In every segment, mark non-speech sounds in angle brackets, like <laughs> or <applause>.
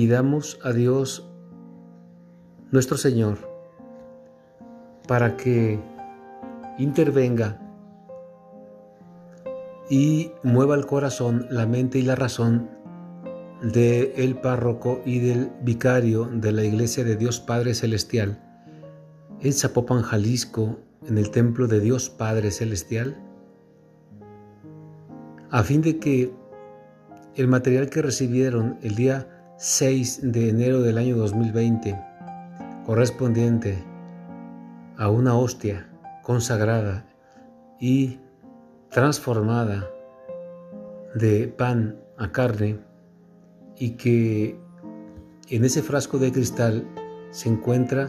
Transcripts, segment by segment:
pidamos a Dios nuestro Señor para que intervenga y mueva el corazón, la mente y la razón del el párroco y del vicario de la Iglesia de Dios Padre Celestial en Zapopan, Jalisco, en el templo de Dios Padre Celestial, a fin de que el material que recibieron el día 6 de enero del año 2020, correspondiente a una hostia consagrada y transformada de pan a carne y que en ese frasco de cristal se encuentra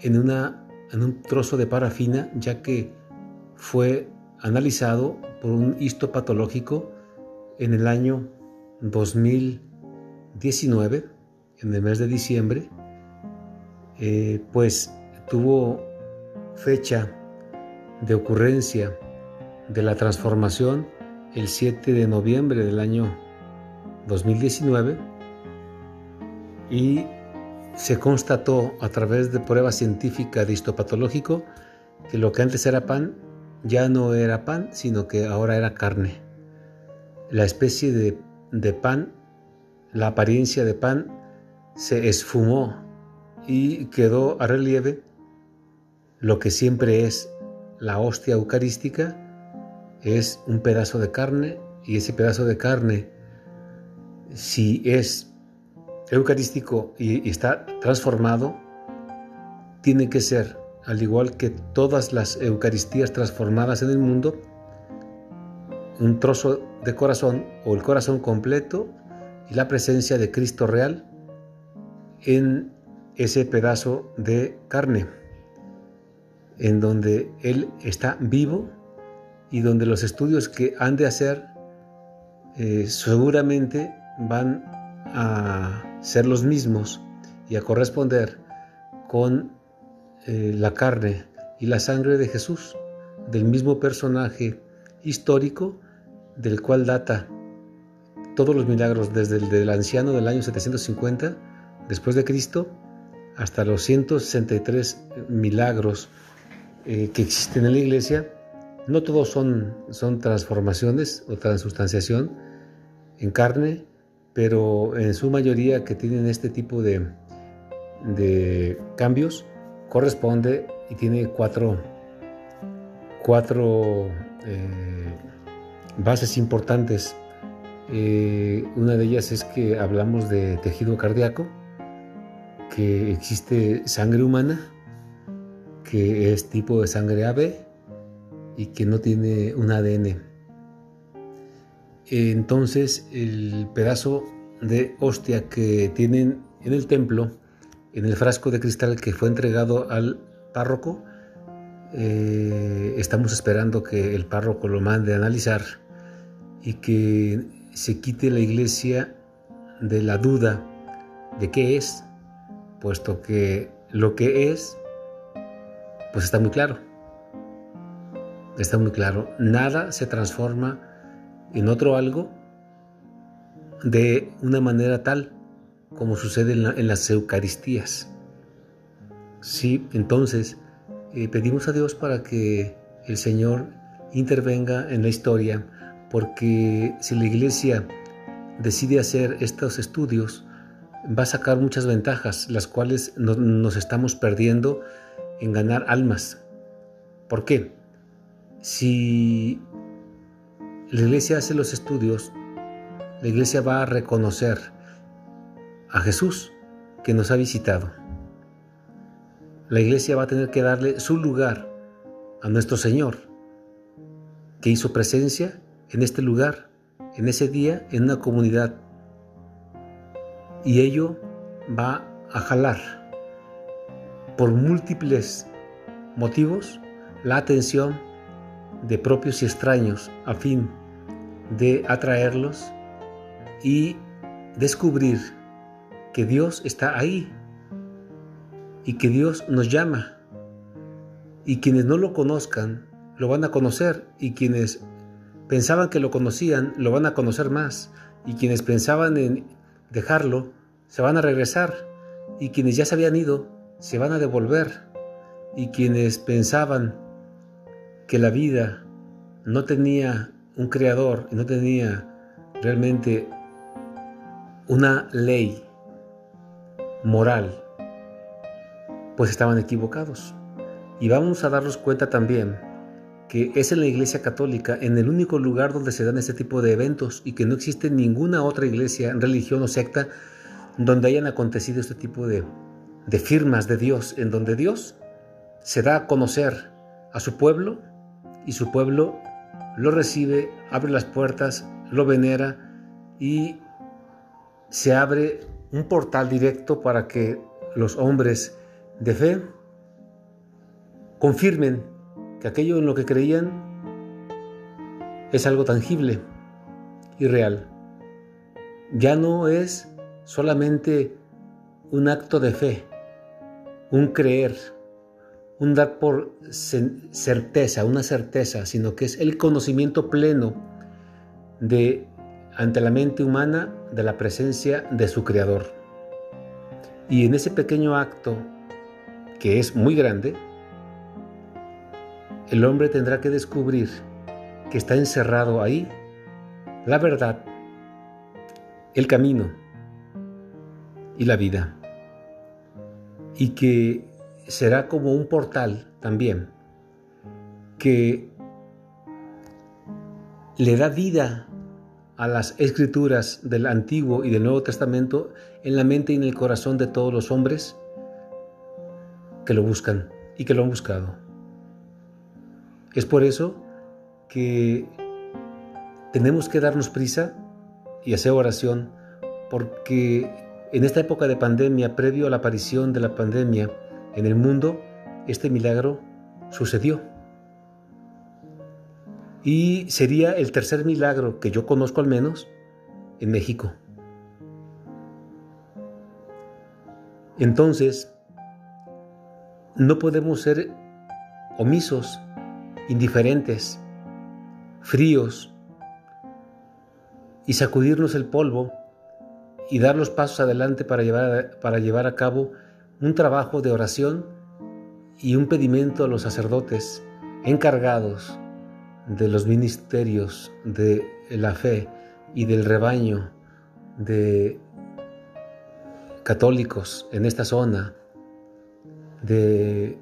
en, una, en un trozo de parafina ya que fue analizado por un histopatológico en el año 2019, en el mes de diciembre, eh, pues tuvo fecha de ocurrencia de la transformación el 7 de noviembre del año 2019 y se constató a través de prueba científica de histopatológico que lo que antes era pan ya no era pan, sino que ahora era carne. La especie de, de pan, la apariencia de pan, se esfumó y quedó a relieve lo que siempre es la hostia eucarística, es un pedazo de carne y ese pedazo de carne, si es eucarístico y, está transformado, tiene que ser, al igual que todas las Eucaristías transformadas en el mundo, un trozo de corazón o el corazón completo y la presencia de Cristo real en ese pedazo de carne, en donde Él está vivo y donde los estudios que han de hacer eh, seguramente van a ser los mismos y a corresponder con eh, la carne y la sangre de Jesús, del mismo personaje histórico del cual data todos los milagros desde el del anciano del año 750 después de Cristo hasta los 163 milagros eh, que existen en la iglesia, no todos son, son transformaciones o transubstanciación en carne, pero en su mayoría que tienen este tipo de, de cambios, corresponde y tiene cuatro, cuatro eh, bases importantes. Eh, una de ellas es que hablamos de tejido cardíaco, que existe sangre humana, que es tipo de sangre ave y que no tiene un ADN. Entonces el pedazo de hostia que tienen en el templo, en el frasco de cristal que fue entregado al párroco, eh, estamos esperando que el párroco lo mande a analizar y que se quite la iglesia de la duda de qué es puesto que lo que es, pues está muy claro. Está muy claro. Nada se transforma en otro algo de una manera tal como sucede en, las Eucaristías. Sí, entonces eh, pedimos a Dios para que el Señor intervenga en la historia, porque si la Iglesia decide hacer estos estudios, va a sacar muchas ventajas, las cuales nos estamos perdiendo en ganar almas. ¿Por qué? Si la iglesia hace los estudios, la iglesia va a reconocer a Jesús que nos ha visitado. La iglesia va a tener que darle su lugar a nuestro Señor, que hizo presencia en este lugar, en ese día, en una comunidad. Y ello va a jalar por múltiples motivos la atención de propios y extraños a fin de atraerlos y descubrir que Dios está ahí y que Dios nos llama. Y quienes no lo conozcan lo van a conocer y quienes pensaban que lo conocían lo van a conocer más y quienes pensaban en dejarlo se van a regresar y quienes ya se habían ido se van a devolver y quienes pensaban que la vida no tenía un creador y no tenía realmente una ley moral, pues estaban equivocados. Y vamos a darnos cuenta también que es en la Iglesia Católica, en el único lugar donde se dan este tipo de eventos y que no existe ninguna otra iglesia, religión o secta donde hayan acontecido este tipo de, de firmas de Dios, en donde Dios se da a conocer a su pueblo y su pueblo lo recibe, abre las puertas, lo venera y se abre un portal directo para que los hombres de fe confirmen que aquello en lo que creían es algo tangible y real. Ya no es solamente un acto de fe, un creer, un dar por certeza, una certeza, sino que es el conocimiento pleno de ante la mente humana de la presencia de su creador. Y en ese pequeño acto, que es muy grande, el hombre tendrá que descubrir que está encerrado ahí la verdad, el camino y la vida. Y que será como un portal también que le da vida a las escrituras del Antiguo y del Nuevo Testamento en la mente y en el corazón de todos los hombres que lo buscan y que lo han buscado. Es por eso que tenemos que darnos prisa y hacer oración, porque en esta época de pandemia, previo a la aparición de la pandemia en el mundo, este milagro sucedió. Y sería el tercer milagro que yo conozco al menos en México. Entonces, no podemos ser omisos indiferentes, fríos, y sacudirnos el polvo y dar los pasos adelante para llevar, para llevar a cabo un trabajo de oración y un pedimento a los sacerdotes encargados de los ministerios de la fe y del rebaño de católicos en esta zona, de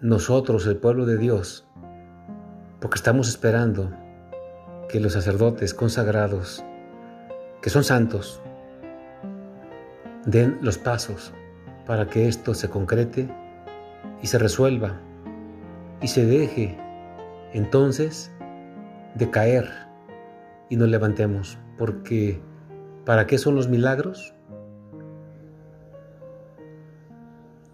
nosotros, el pueblo de Dios, porque estamos esperando que los sacerdotes consagrados, que son santos, den los pasos para que esto se concrete y se resuelva y se deje entonces de caer y nos levantemos, porque ¿para qué son los milagros?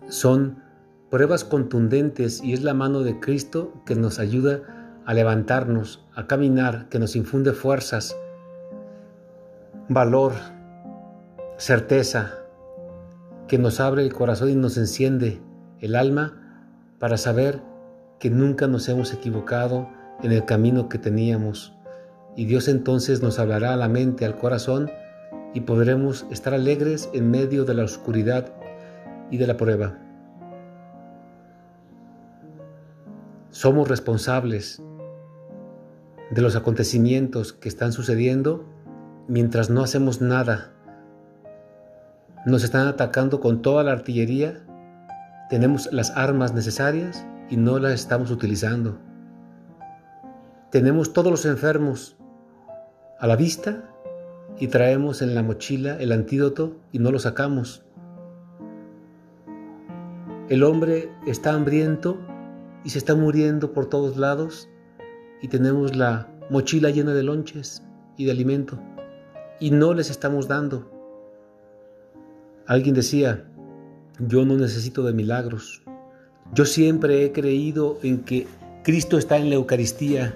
Son pruebas contundentes y es la mano de Cristo que nos ayuda a levantarnos, a caminar, que nos infunde fuerzas, valor, certeza, que nos abre el corazón y nos enciende el alma para saber que nunca nos hemos equivocado en el camino que teníamos. Y Dios entonces nos hablará a la mente, al corazón, y podremos estar alegres en medio de la oscuridad y de la prueba. Somos responsables de los acontecimientos que están sucediendo mientras no hacemos nada. Nos están atacando con toda la artillería, tenemos las armas necesarias y no las estamos utilizando. Tenemos todos los enfermos a la vista y traemos en la mochila el antídoto y no lo sacamos. El hombre está hambriento y se está muriendo por todos lados y tenemos la mochila llena de lonches y de alimento y no les estamos dando. Alguien decía, yo no necesito de milagros. Yo siempre he creído en que Cristo está en la Eucaristía.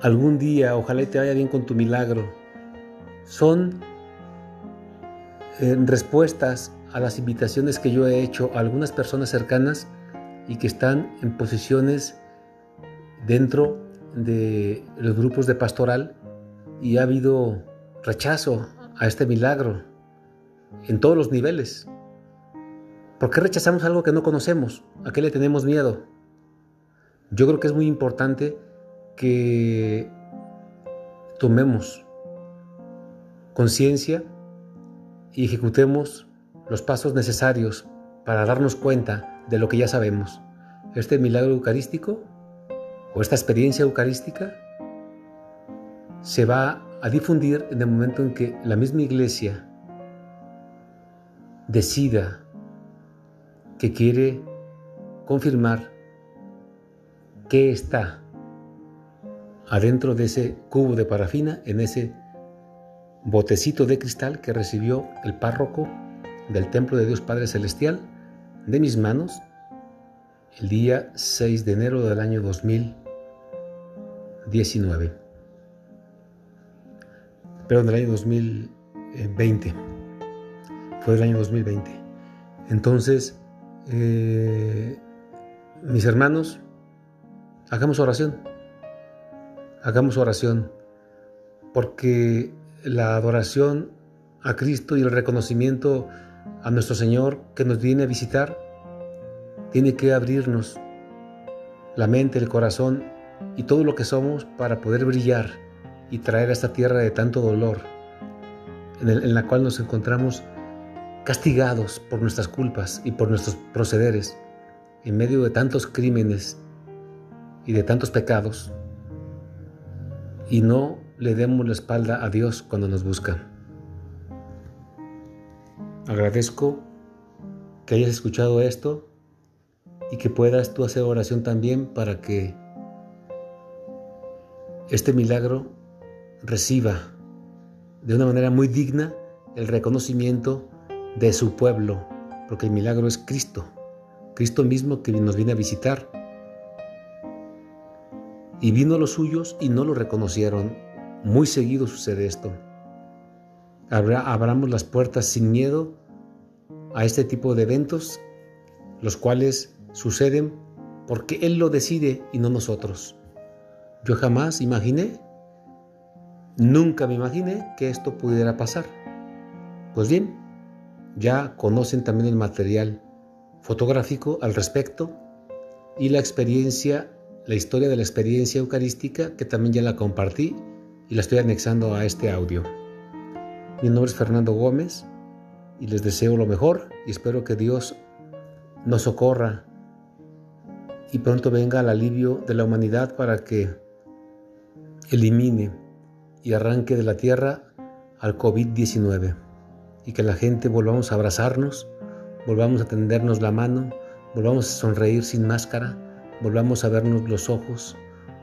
Algún día, ojalá te vaya bien con tu milagro. Son eh, respuestas a las invitaciones que yo he hecho a algunas personas cercanas y que están en posiciones dentro de los grupos de pastoral y ha habido rechazo a este milagro en todos los niveles. ¿Por qué rechazamos algo que no conocemos? ¿A qué le tenemos miedo? Yo creo que es muy importante que tomemos conciencia y ejecutemos los pasos necesarios para darnos cuenta de lo que ya sabemos. Este milagro eucarístico o esta experiencia eucarística se va a difundir en el momento en que la misma iglesia decida que quiere confirmar qué está adentro de ese cubo de parafina, en ese botecito de cristal que recibió el párroco del templo de Dios Padre Celestial de mis manos el día 6 de enero del año 2019. Perdón, del año 2020. Fue del año 2020. Entonces, eh, mis hermanos, hagamos oración. Hagamos oración. Porque la adoración a Cristo y el reconocimiento a nuestro Señor que nos viene a visitar, tiene que abrirnos la mente, el corazón y todo lo que somos para poder brillar y traer a esta tierra de tanto dolor, en, la cual nos encontramos castigados por nuestras culpas y por nuestros procederes, en medio de tantos crímenes y de tantos pecados, y no le demos la espalda a Dios cuando nos busca. Agradezco que hayas escuchado esto y que puedas tú hacer oración también para que este milagro reciba de una manera muy digna el reconocimiento de su pueblo, porque el milagro es Cristo, Cristo mismo que nos viene a visitar. Y vino a los suyos y no lo reconocieron. Muy seguido sucede esto abramos las puertas sin miedo a este tipo de eventos, los cuales suceden porque Él lo decide y no nosotros. Yo jamás imaginé, nunca me imaginé que esto pudiera pasar. Pues bien, ya conocen también el material fotográfico al respecto y la experiencia, la historia de la experiencia eucarística que también ya la compartí y la estoy anexando a este audio. Mi nombre es Fernando Gómez y les deseo lo mejor y espero que Dios nos socorra y pronto venga el alivio de la humanidad para que elimine y arranque de la tierra al COVID-19 y que la gente volvamos a abrazarnos, volvamos a tendernos la mano, volvamos a sonreír sin máscara, volvamos a vernos los ojos,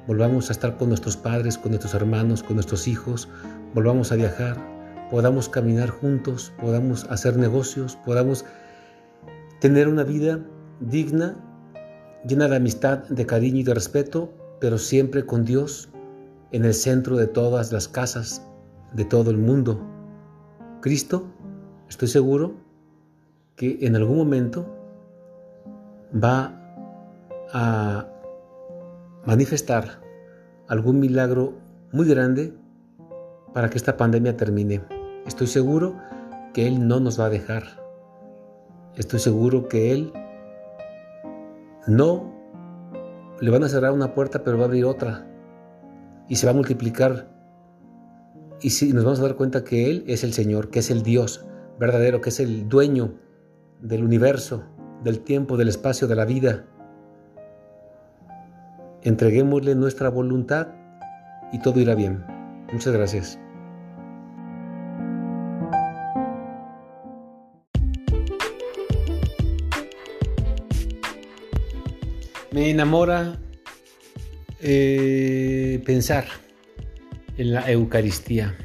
volvamos a estar con nuestros padres, con nuestros hermanos, con nuestros hijos, volvamos a viajar, podamos caminar juntos, podamos hacer negocios, podamos tener una vida digna, llena de amistad, de cariño y de respeto, pero siempre con Dios en el centro de todas las casas de todo el mundo. Cristo, estoy seguro que en algún momento va a manifestar algún milagro muy grande para que esta pandemia termine. Estoy seguro que Él no nos va a dejar. Estoy seguro que Él no le van a cerrar una puerta, pero va a abrir otra. Y se va a multiplicar. Y si nos vamos a dar cuenta que Él es el Señor, que es el Dios verdadero, que es el dueño del universo, del tiempo, del espacio, de la vida. Entreguémosle nuestra voluntad y todo irá bien. Muchas gracias. Me enamora eh, pensar en la Eucaristía.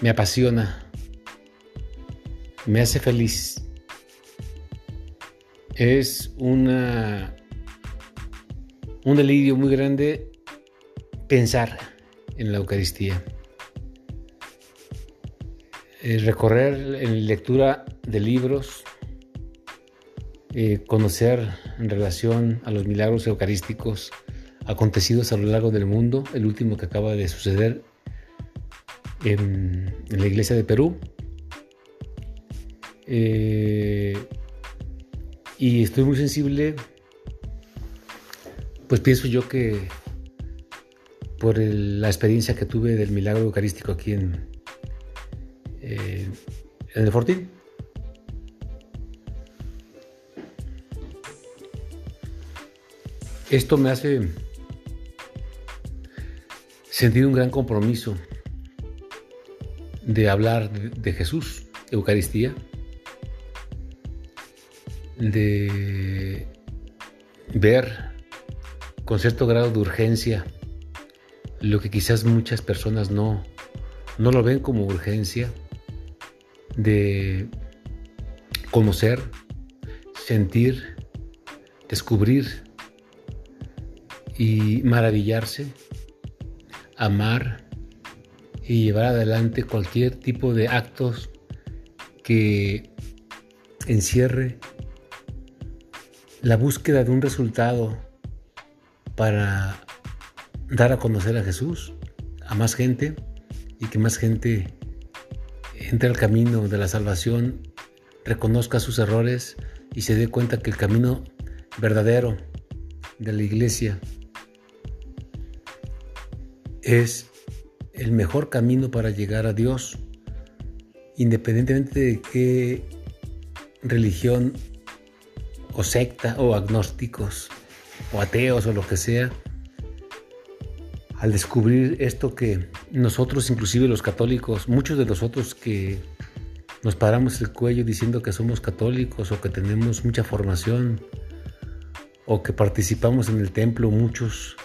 Me apasiona. Me hace feliz. Es una, un delirio muy grande pensar en la Eucaristía. Eh, recorrer en lectura de libros, eh, conocer en relación a los milagros eucarísticos acontecidos a lo largo del mundo, el último que acaba de suceder en, la iglesia de Perú. Eh, y estoy muy sensible, pues pienso yo que por la experiencia que tuve del milagro eucarístico aquí en, eh, en el Fortín. Esto me hace sentir un gran compromiso de hablar de Jesús, Eucaristía, de ver con cierto grado de urgencia lo que quizás muchas personas no, no lo ven como urgencia, de conocer, sentir, descubrir y maravillarse, amar y llevar adelante cualquier tipo de actos que encierre la búsqueda de un resultado para dar a conocer a Jesús a más gente y que más gente entre al camino de la salvación, reconozca sus errores y se dé cuenta que el camino verdadero de la iglesia es el mejor camino para llegar a Dios, independientemente de qué religión o secta o agnósticos o ateos o lo que sea, al descubrir esto que nosotros, inclusive los católicos, muchos de nosotros que nos paramos el cuello diciendo que somos católicos o que tenemos mucha formación o que participamos en el templo, muchos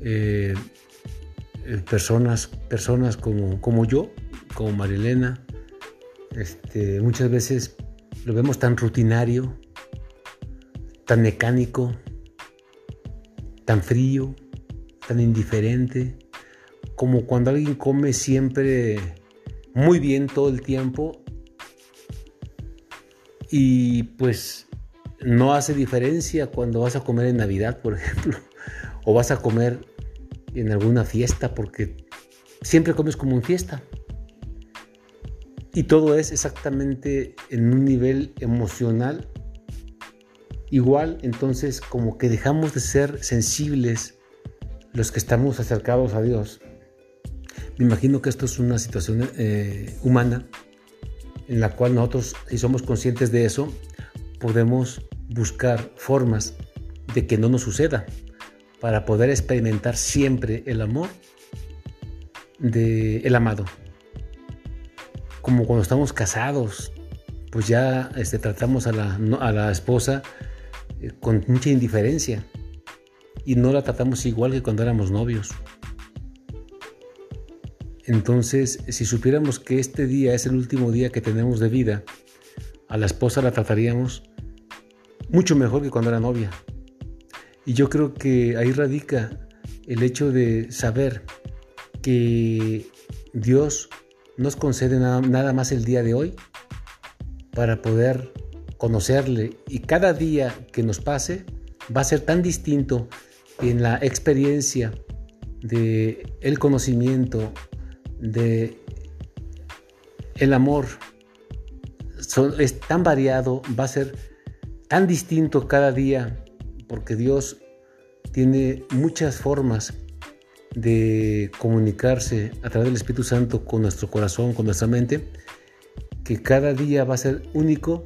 eh, eh, personas, personas como, como yo, como Marilena, este, muchas veces lo vemos tan rutinario, tan mecánico, tan frío, tan indiferente, como cuando alguien come siempre muy bien todo el tiempo y pues no hace diferencia cuando vas a comer en Navidad, por <laughs> ejemplo, o vas a comer en alguna fiesta, porque siempre comes como en fiesta. Y todo es exactamente en un nivel emocional igual, entonces como que dejamos de ser sensibles los que estamos acercados a Dios. Me imagino que esto es una situación eh, humana en la cual nosotros, si somos conscientes de eso, podemos buscar formas de que no nos suceda para poder experimentar siempre el amor del el amado. Como cuando estamos casados, pues ya este, tratamos a la, a la esposa eh, con mucha indiferencia y no la tratamos igual que cuando éramos novios. Entonces, si supiéramos que este día es el último día que tenemos de vida, a la esposa la trataríamos mucho mejor que cuando era novia. Y yo creo que ahí radica el hecho de saber que Dios nos concede nada, nada más el día de hoy para poder conocerle. Y cada día que nos pase va a ser tan distinto en la experiencia de el conocimiento de el amor. Es tan variado va a ser tan distinto cada día porque Dios tiene muchas formas de comunicarse a través del Espíritu Santo con nuestro corazón, con nuestra mente, que cada día va a ser único,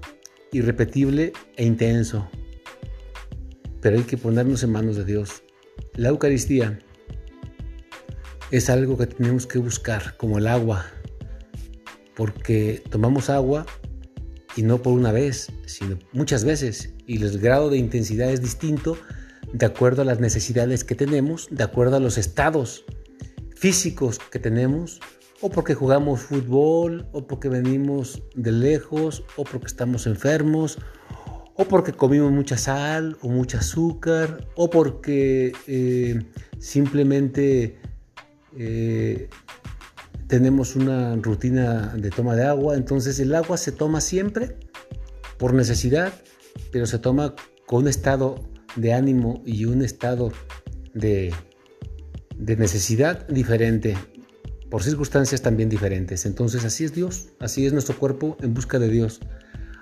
irrepetible e intenso pero hay que ponernos en manos de Dios. La Eucaristía es algo que tenemos que buscar como el agua, porque tomamos agua y no por una vez, sino muchas veces, y el grado de intensidad es distinto de acuerdo a las necesidades que tenemos, de acuerdo a los estados físicos que tenemos, o porque jugamos fútbol, o porque venimos de lejos, o porque estamos enfermos, o porque comimos mucha sal o mucho azúcar, o porque eh, simplemente eh, tenemos una rutina de toma de agua. Entonces el agua se toma siempre por necesidad, pero se toma con un estado de ánimo y un estado de, de necesidad diferente. por circunstancias también diferentes. Entonces así es Dios, así es nuestro cuerpo en busca de Dios.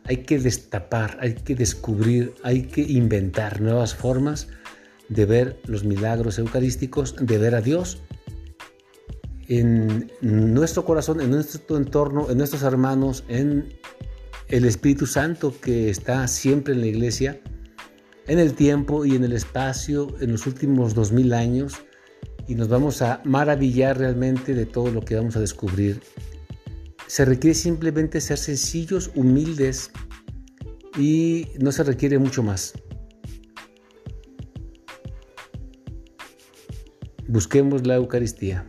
Hay que destapar, hay que descubrir, hay que inventar nuevas formas de ver los milagros eucarísticos, de ver a Dios en nuestro corazón, en nuestro entorno, en nuestros hermanos, en el Espíritu Santo que está siempre en la iglesia, en el tiempo y en el espacio en los últimos dos mil años y nos vamos a maravillar realmente de todo lo que vamos a descubrir. Se requiere simplemente ser sencillos, humildes y no se requiere mucho más. Busquemos la Eucaristía.